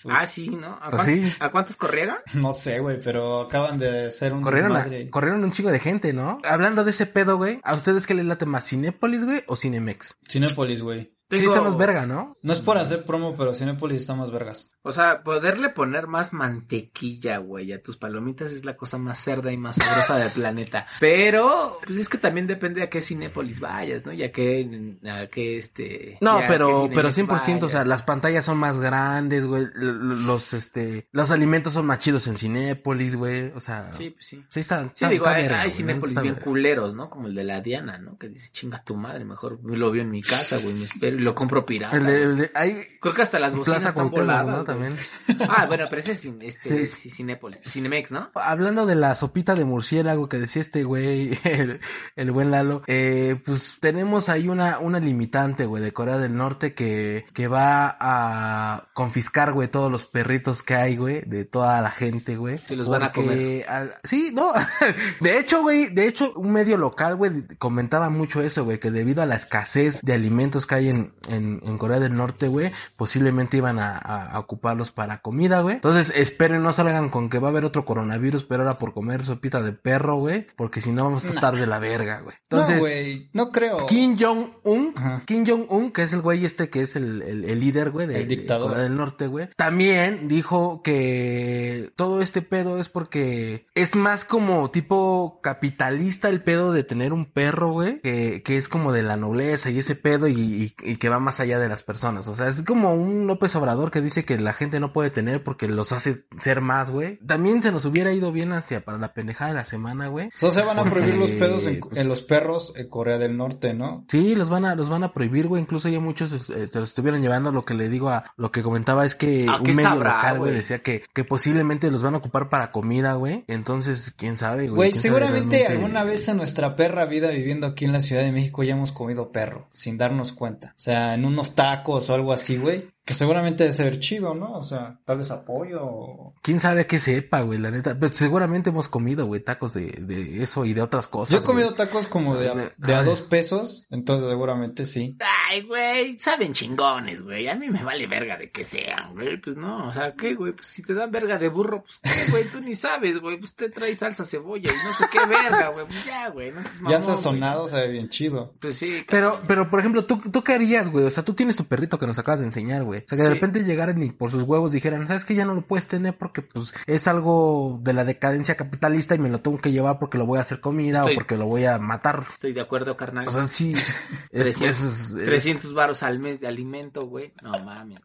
Pues, ah, sí, ¿no? ¿A, Pues cuán- sí. ¿A cuántos corrieron? No sé, güey, pero acaban de ser un Corrieron, a- corrieron un chingo de gente, ¿no? Hablando de ese pedo, güey, ¿a ustedes qué les late más, Cinépolis, güey, o Cinemex? Cinépolis, güey. Sí Tengo- estamos verga, ¿no? No es por hacer promo, pero Cinépolis está más vergas. O sea, poderle poner más mantequilla, güey, a tus palomitas es la cosa más cerda y más sabrosa del planeta. Pero, pues es que también depende a qué Cinépolis vayas, ¿no? Y a qué, a qué este... No, pero, pero 100%, o sea, vayas. las pantallas son más grandes, güey, los, este, los alimentos son más chidos en Cinépolis, güey, o sea, Sí, pues sí. sí está, Sí, está- digo, está hay, verga, hay güey, está bien verga. culeros, ¿no? Como el de la Diana, ¿no? Que dice, chinga tu madre, mejor lo veo en mi casa, güey, me espero lo compro pirata. El de, el de- hay Creo que hasta las bocinas Plaza están Cuauhtémoc, voladas. También. Ah, bueno, pero ese es cin- este, Sí. Cinépolis, Cinemex, ¿no? Hablando de la sopita de murciélago que decía este güey, el, el buen Lalo, eh, pues tenemos ahí una, una limitante, güey, de Corea del Norte que, que va a confiscar, güey, todos los perritos que hay, güey, de toda la gente, güey. Se los van a Porque al- sí, no. de hecho, güey, de hecho, un medio local, güey, comentaba mucho eso, güey, que debido a la escasez de alimentos que hay en, en, en Corea del Norte, güey, posiblemente iban a, a- a ocuparlos para comida, güey. Entonces, esperen, no salgan con que va a haber otro coronavirus, pero ahora por comer sopita de perro, güey, porque si no vamos a estar de la verga, güey. Entonces, no, güey, no creo. Kim Jong-un. Kim Jong-un, que es el güey este que es el, el- el líder, güey, de. Corea del Norte, güey. También dijo que todo este pedo es porque es más como tipo capitalista el pedo de tener un perro, güey, que, que es como de la nobleza y ese pedo y, y- y que va más allá de las personas. O sea, es como un López Obrador que dice que la gente no puede tener porque los hace ser más, güey. También se nos hubiera ido bien hacia para la pendejada de la semana, güey. O sea, van a Porque, prohibir los pedos en, pues, en los perros en Corea del Norte, ¿no? Sí, los van a, los van a prohibir, güey. Incluso ya muchos eh, se los estuvieron llevando. Lo que le digo a, lo que comentaba es que ¿A qué un medio sabrá, local, güey, decía que, que posiblemente los van a ocupar para comida, güey. Entonces, quién sabe, güey. Güey, ¿Quién sabe seguramente realmente? alguna vez en nuestra perra vida viviendo aquí en la Ciudad de México ya hemos comido perro, sin darnos cuenta. O sea, en unos tacos o algo así, güey. Que seguramente debe ser chido, ¿no? O sea, tal vez apoyo o... Quién sabe qué sepa, güey, la neta. Pero seguramente hemos comido, güey, tacos de, de eso y de otras cosas. Yo he comido güey. tacos como de a, Ay, de a dos pesos, entonces seguramente sí. Ay, güey, saben chingones, güey. A mí me vale verga de que sean, güey. Pues no, o sea, ¿qué, güey? Pues si te dan verga de burro, pues ¿qué, güey, tú ni sabes, güey. Pues te trae salsa cebolla y no sé qué verga, güey. Pues ya, güey, no seas ya mamón, sazonado güey. sabe bien chido. Pues sí, Pero, pero, por ejemplo, ¿tú, tú qué harías, güey? O sea, tú tienes tu perrito que nos acabas de enseñar, güey. O sea, que de Sí. repente llegaran y por sus huevos dijeran, ¿sabes qué? Ya no lo puedes tener porque, pues, es algo de la decadencia capitalista y me lo tengo que llevar porque lo voy a hacer comida Estoy- o porque lo voy a matar. Estoy de acuerdo, carnal. O sea, sí. es- 300, eso es- es- 300 varos al mes de alimento, güey. No mames.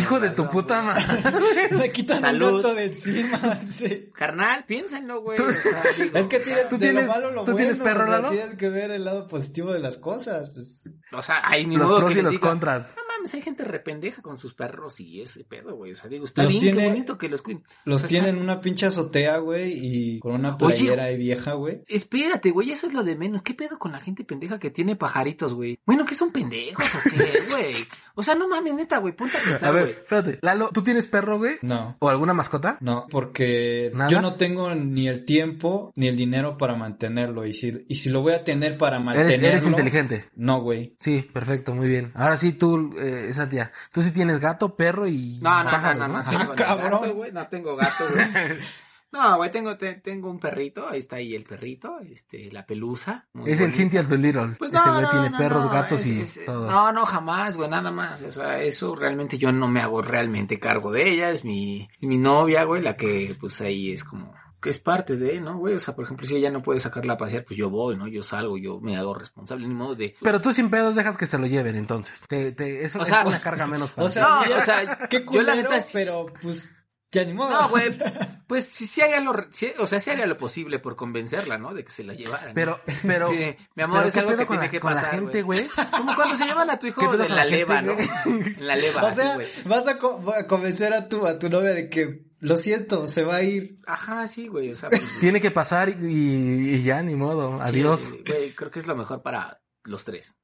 Hijo de tu puta madre. Me quitan Salud. un gasto de encima, sí. Carnal, piénsenlo, güey. Tú- o sea, digo, Es que tienes ¿Tú de tienes- lo malo lo tú bueno, tienes perro, o sea, Lalo? tienes que ver el lado positivo de las cosas, pues. O sea, hay ni Los modo pros que y los diga, contras. Mames, hay gente rependeja con sus perros y ese pedo, güey. O sea, digo, está Los bien, tiene- qué bonito que los cuiden. Los O sea, tienen en una pinche azotea, güey, y con una Oye. playera ahí vieja, güey. Espérate, güey, eso es lo de menos. ¿Qué pedo con la gente pendeja que tiene pajaritos, güey? Bueno, ¿qué son pendejos o qué, güey? O sea, no mames, neta, güey, ponte a A pensar, ver, güey. espérate. Lalo, ¿tú tienes perro, güey? No. ¿O alguna mascota? No, porque ¿Nada? yo no tengo ni el tiempo ni el dinero para mantenerlo. Y si, y si lo voy a tener para Eres, mantenerlo. eres inteligente. No, güey. Sí, perfecto, muy bien. Ahora sí, tú, eh, esa tía, tú sí tienes gato, perro y No, no, no, no, no, no, Ah, tengo cabrón. gato, güey, no tengo gato, güey. No, güey, tengo, te- tengo un perrito, ahí está ahí el perrito, este, la pelusa. muy Es el. Cynthia Little. Pues Ese no, güey no, tiene no, perros, no, gatos es- y es- todo. No, no, jamás, güey, nada más. O sea, eso realmente yo no me hago realmente cargo de ella. Es mi, mi novia, güey, la que pues ahí es como es parte de, ¿no, güey? O sea, por ejemplo, si ella no puede sacarla a pasear, pues yo voy, ¿no? Yo salgo, yo me hago responsable, ni modo de... Pero tú sin pedos dejas que se lo lleven, entonces. Te, te- eso O es sea, una pues, carga menos para O sea, No, ya- o sea, qué yo culero, la neta pero pues ya ni modo. No, güey, pues sí, sí haría lo, sí, o sea, sí haría lo posible por convencerla, ¿no? De que se la llevaran. Pero, pero, Sí, mi amor, pero es ¿qué algo que con tiene la, que con la pasar, gente, güey. Como cuando se llevan a tu ¿Qué hijo de la la gente, leva, ¿no? En la leva, o así, sea, güey. vas a, co- a convencer a tu, a tu novia de que lo siento, se va a ir. Ajá, sí, güey, o sea, pues, Tiene que pasar y, y ya, ni modo. sí, Adiós. sí, Güey, creo que es lo mejor para los tres.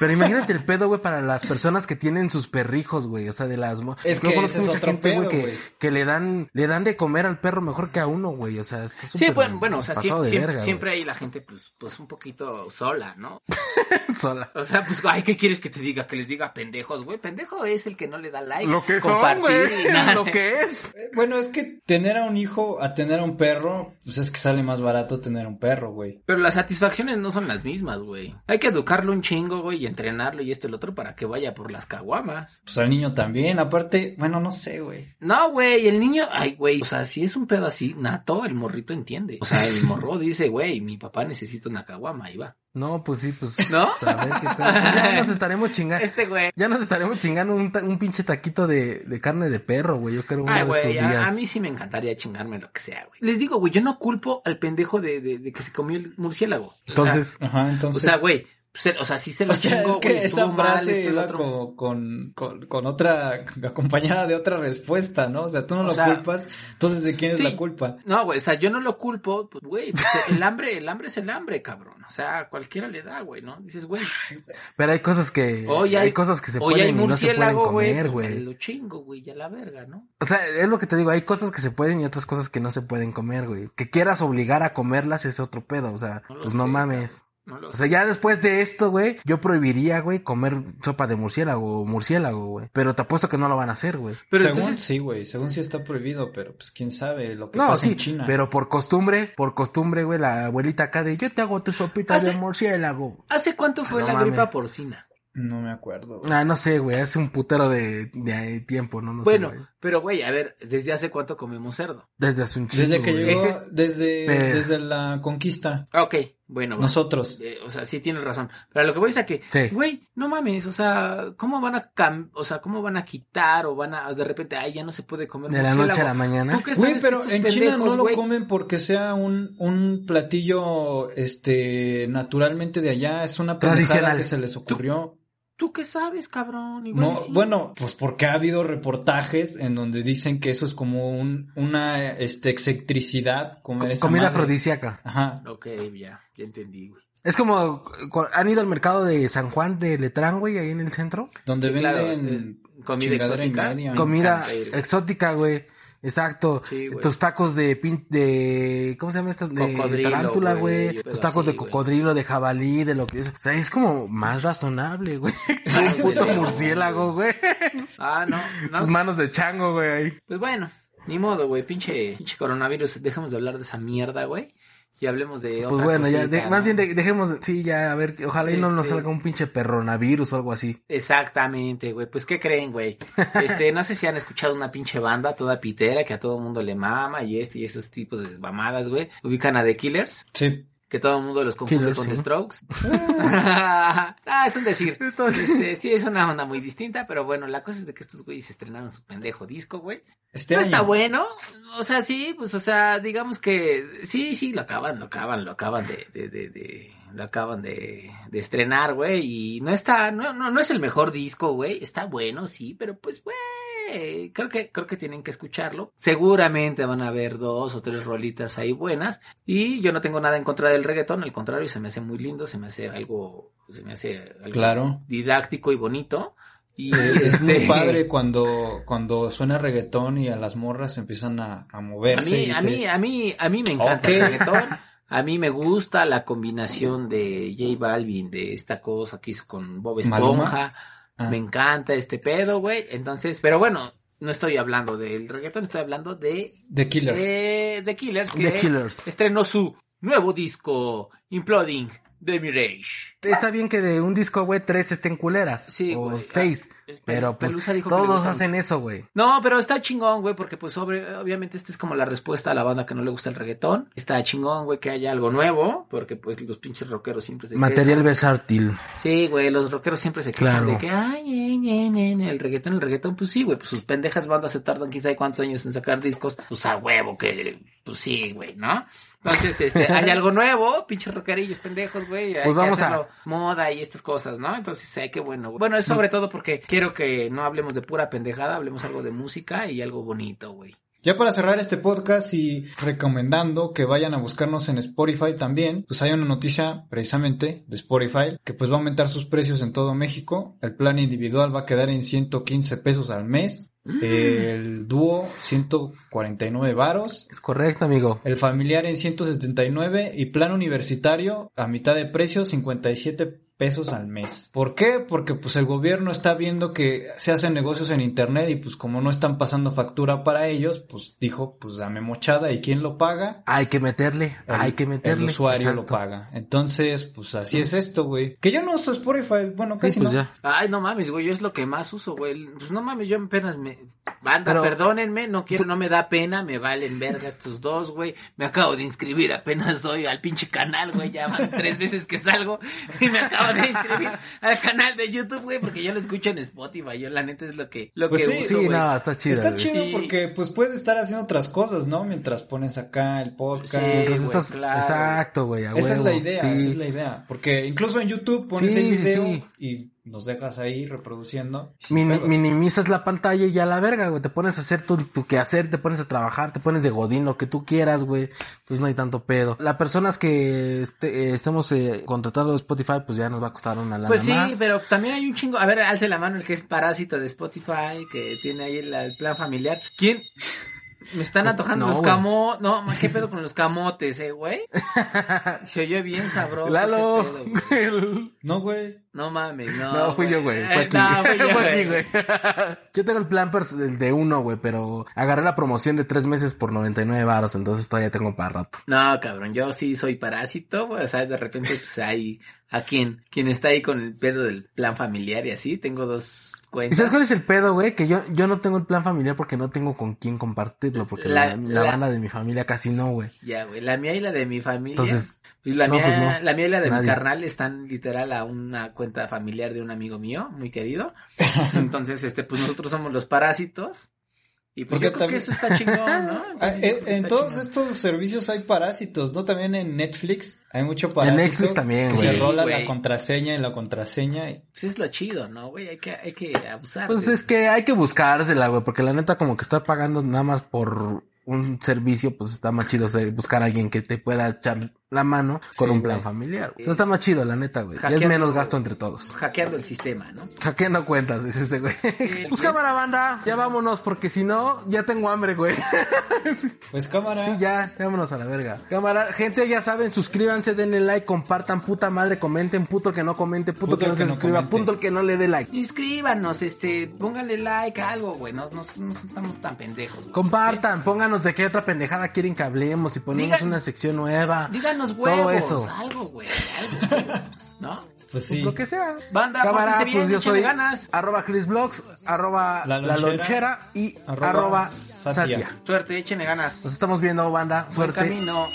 Pero imagínate el pedo, güey, para las personas que tienen sus perrijos, güey. O sea, de las... Es que conozco ese es otro gente, pedo, que, güey. que le dan, le dan de comer al perro mejor que a uno, güey. O sea, está Sí, súper bueno, bueno, o sea, siempre, siempre, verga, siempre hay la gente, pues, pues un poquito sola, ¿no? Sola. O sea, pues, ay, ¿qué quieres que te diga? Que les diga pendejos, güey. Pendejo es el que no le da like. Lo que son, compartir güey. y nada. Lo que es. Eh, Bueno, es que tener a un hijo a tener a un perro, pues es que sale más barato tener un perro, güey. Pero las satisfacciones no son las mismas, güey. Hay que educarlo un chingo, güey, y entrenarlo y esto y lo otro para que vaya por las caguamas. Pues al niño también, aparte, bueno, no sé, güey. No, güey, el niño, ay, güey, o sea, si es un pedo así, nato, el morrito entiende. O sea, el morro dice, güey, mi papá necesita una caguama, ahí va. No, pues sí, pues. ¿No? Pues ya nos estaremos chingando. Este güey. Ya nos estaremos chingando un, ta- un pinche taquito de, de carne de perro, güey. Yo creo uno Ay, de estos días. a, a mí sí me encantaría chingarme lo que sea, güey. Les digo, güey, yo no culpo al pendejo de, de, de que se comió el murciélago. O sea, Entonces, Ajá, o entonces. sea, güey, o sea, sí se lo O sea, chingó, es que esa mal, frase lo iba otro. como con, con, con otra, acompañada de otra respuesta, ¿no? O sea, tú no O lo sea, culpas, entonces ¿de quién es la culpa? No, güey, o sea, yo no lo culpo, pues, güey, pues, el hambre, el hambre es el hambre, cabrón. O sea, cualquiera le da, güey, ¿no? Dices, güey, pero hay cosas que. hoy hay, hay, cosas que se hoy pueden hay y no se pueden comer, pues, güey. lo chingo, güey, ya la verga, ¿no? O sea, es lo que te digo, hay cosas que se pueden y otras cosas que no se pueden comer, güey. Que quieras obligar a comerlas es otro pedo, o sea, No pues no sé, mames. No lo O sea, ya después de esto, güey, yo prohibiría, güey, comer sopa de murciélago o murciélago, güey. Pero te apuesto que no lo van a hacer, güey. Pero según entonces, sí, güey, según sí está prohibido, pero pues quién sabe lo que No, pasa sí, en China. pero por costumbre, por costumbre, güey, la abuelita acá de yo te hago tu sopita Hace- de murciélago. ¿hace cuánto fue No la mames. gripa porcina? No me acuerdo. güey. Ah, no sé, güey, hace un putero de, de tiempo, no, no bueno, sé, güey. Pero güey, a ver, ¿desde hace cuánto comemos cerdo? Desde hace un chingo, Desde que llegó, Ese- desde, desde la conquista, Ah, Ok, bueno, nosotros. Eh, o sea, sí tienes razón. Pero a lo que voy es a que, Sí. güey, no mames, o sea, ¿cómo van a cam o sea, cómo van a quitar o van a de repente, ay, ya no se puede comer De la noche a la mañana. ¿Tú qué Güey, pero que en China no lo comen porque sea un, un platillo, este, naturalmente de allá. Es una pendejada que se les ocurrió. ¿Tú qué sabes, cabrón? Igual No, sí. bueno, pues porque ha habido reportajes en donde dicen que eso es como un, una, este, excentricidad, comer esa Comida madre. afrodisíaca. Ajá. Ok, ya, ya entendí, güey. Es como, ¿han ido al mercado de San Juan de Letrán, güey, ahí en el centro? Donde Sí, venden comida media. Exótica, güey. Exacto. Sí. Tus tacos de pin, de ¿cómo se llama esto? De Cocodrilo, tarántula, güey, Tus tacos así, de cocodrilo, de jabalí, de lo que es. O sea, es como más razonable, güey. Ah, Un puto sí, murciélago, güey. Ah, no, no. Tus manos de chango, güey. Pues bueno, ni modo, güey, pinche, pinche coronavirus, dejemos de hablar de esa mierda, güey. Y hablemos de otra Pues bueno, ya, cosita, de- ¿no? más bien de- dejemos, sí, ya, a ver, ojalá y no nos Este- salga un pinche perronavirus o algo así. Exactamente, güey. Pues, ¿qué creen, güey? Este, no sé si han escuchado una pinche banda toda pitera que a todo mundo le mama y este y esos tipos de mamadas, güey. Ubican a The Killers, Sí. Que todo el mundo los confunde con. The Strokes. ah, es un decir. Este, sí, es una onda muy distinta, pero bueno, la cosa es de que estos güeyes estrenaron su pendejo disco, güey. Este no año. está bueno, o sea, sí, pues, o sea, digamos que sí, sí, lo acaban, lo acaban, lo acaban de, de, de, de, lo acaban de, de estrenar, güey, y no está, no, no, no es el mejor disco, güey, está bueno, sí, pero pues, güey, creo que, creo que tienen que escucharlo. Seguramente van a haber dos o tres rolitas ahí buenas, y yo no tengo nada en contra del reggaetón, al contrario, se me hace muy lindo, se me hace algo, se me hace algo Claro. didáctico y bonito. Y Es muy este, padre cuando, cuando suena reggaetón y a las morras empiezan a, a A moverse. mí, y a mí, a mí, a mí me encanta el reggaetón. A mí me gusta la combinación de J Balvin, de esta cosa que hizo con Bob Maluma. Esponja. Ah. Me encanta este pedo, güey. Entonces, pero bueno, no estoy hablando del reggaetón, estoy hablando de The Killers. de The Killers, que The Killers. estrenó su nuevo disco, Imploding de Mirage. Está bien que de un disco, güey, tres estén culeras. Sí, o güey. seis. Ah, pero pues todos hacen eso, güey. No, pero está chingón, güey, porque pues sobre, obviamente esta es como la respuesta a la banda que no le gusta el reggaetón. Está chingón, güey, que haya algo nuevo, porque pues los pinches rockeros siempre se Material versátil. Sí, güey, los rockeros siempre se Claro. de que, ay, ñe, ñe, ñe, el reggaetón, el reggaetón, pues sí, güey, pues sus pendejas bandas se tardan sabe cuántos años en sacar discos, pues a huevo, que, pues sí, güey, ¿no? Entonces, este, hay algo nuevo, pinches rockerillos pendejos, güey, hay Pues que vamos a- moda y estas cosas, ¿no? Entonces, ay, qué bueno. güey. Bueno, es sobre todo porque quiero que no hablemos de pura pendejada, hablemos algo de música y algo bonito, güey. Ya para cerrar este podcast y recomendando que vayan a buscarnos en Spotify también, pues hay una noticia precisamente de Spotify que pues va a aumentar sus precios en todo México. El plan individual va a quedar en 115 pesos al mes. El dúo 149 varos. Es correcto, amigo. El familiar en 179 y plan universitario a mitad de precio 57 pesos al mes. ¿Por qué? Porque pues el gobierno está viendo que se hacen negocios en internet y pues como no están pasando factura para ellos, pues dijo, pues dame mochada y quién lo paga? Hay que meterle, El, hay que meterle. el usuario lo paga. Entonces, pues así es esto, güey. Que yo no uso Spotify, bueno, Sí, casi pues no. ya. Ay, no mames, güey, yo es lo que más uso, güey. Pues no mames, yo apenas me... Banda, Pero- perdónenme, no quiero, no me da pena, me valen verga estos dos, güey. Me acabo de inscribir apenas hoy al pinche canal, güey, ya van tres veces que salgo y me acabo de inscribir al canal de YouTube, güey, porque yo lo escucho en Spotify, yo la neta es lo que, lo Pues que sí, uso, Sí, no, está chido. Está güey. chido Sí. porque pues puedes estar haciendo otras cosas, ¿no? Mientras pones acá el podcast. Sí, Entonces güey, estás- claro. Exacto, güey. a Esa es huevo. la idea, Sí. esa es la idea. Porque incluso en YouTube pones Sí, el sí, video sí. y nos dejas ahí reproduciendo. sin Min- pedos. minimizas la pantalla y ya la verga, güey. Te pones a hacer tu, tu quehacer, te pones a trabajar, te pones de godín, lo que tú quieras, güey. Pues no hay tanto pedo. Las personas que este, eh, estemos eh, contratando de Spotify, pues ya nos va a costar una lana Pues sí, más. pero también hay un chingo. A ver, alce la mano el que es parásito de Spotify, que tiene ahí el, el plan familiar. ¿Quién? Me están antojando No, los camotes. No, ¿qué pedo con los camotes, eh, güey? Se oyó bien sabroso Lalo. ese pedo, güey. No, güey. No mames, no. No, fui yo, güey. Fue Eh, aquí. No, fui yo, Fue güey. güey. Yo tengo el plan pers- del de uno, güey, pero agarré la promoción de tres meses por 99 varos, entonces todavía tengo para rato. No, cabrón, yo sí soy parásito, güey. O sea, de repente, pues hay a quien, quien está ahí con el pedo del plan familiar y así. Tengo dos ¿Y cuentas. sabes cuál es el pedo, güey? Que yo, yo no tengo el plan familiar porque no tengo con quién compartirlo, porque La- la, la la- banda de mi familia casi no, güey. Ya, güey. La mía y la de mi familia. Entonces, Pues la, no, mía, pues no. la mía y la de mi carnal están literal a una cuenta familiar de un amigo mío, muy querido. Entonces, este, pues nosotros somos los parásitos. Y pues Porque yo creo también- que eso está chingón, ¿no? Entonces, eh, que en todos chingón. estos servicios hay parásitos, ¿no? También en Netflix hay mucho parásito. Netflix también, que güey. se Sí, rola la contraseña y la contraseña. y- Pues es lo chido, ¿no, güey? Hay que, hay que abusar. Pues de- es que hay que buscársela, güey, porque la neta como que estar pagando nada más por un servicio, pues está más chido o sea, buscar a alguien que te pueda echar la mano Sí, con un güey. plan familiar. O sea, está más chido, la neta, güey. Ya es Hackeando- menos gasto entre todos. Hackeando el sistema, ¿no? Hackeando cuentas, dice ese güey. Sí, pues cámara, banda, ya vámonos, porque si no, ya tengo hambre, güey. Pues cámara. Sí, ya, vámonos a la verga. Cámara, gente, ya saben, suscríbanse, denle like, compartan, puta madre, comenten, puto que no comente, puto, Puto que no que se no suscriba, comente. punto el que no le dé like. Inscríbanos, este, pónganle like algo, güey. No, no, no estamos tan pendejos. güey. Compartan, pónganos de qué otra pendejada quieren que hablemos y ponemos Digan- una sección nueva. Díganos Todo huevos, eso. algo, güey, algo. ¿No? Pues sí. Lo que sea. Banda, Cámara, pórtense bien, pues yo échenle soy ganas. arroba Clisblogs, arroba La la Lonchera, y arroba arroba, Satia. Satia. Suerte, échenle ganas. Nos estamos viendo, banda. Buen Suerte. camino.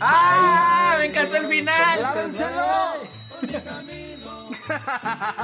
¡Ah! ¡Me encantó el final! ¡Lávenselo!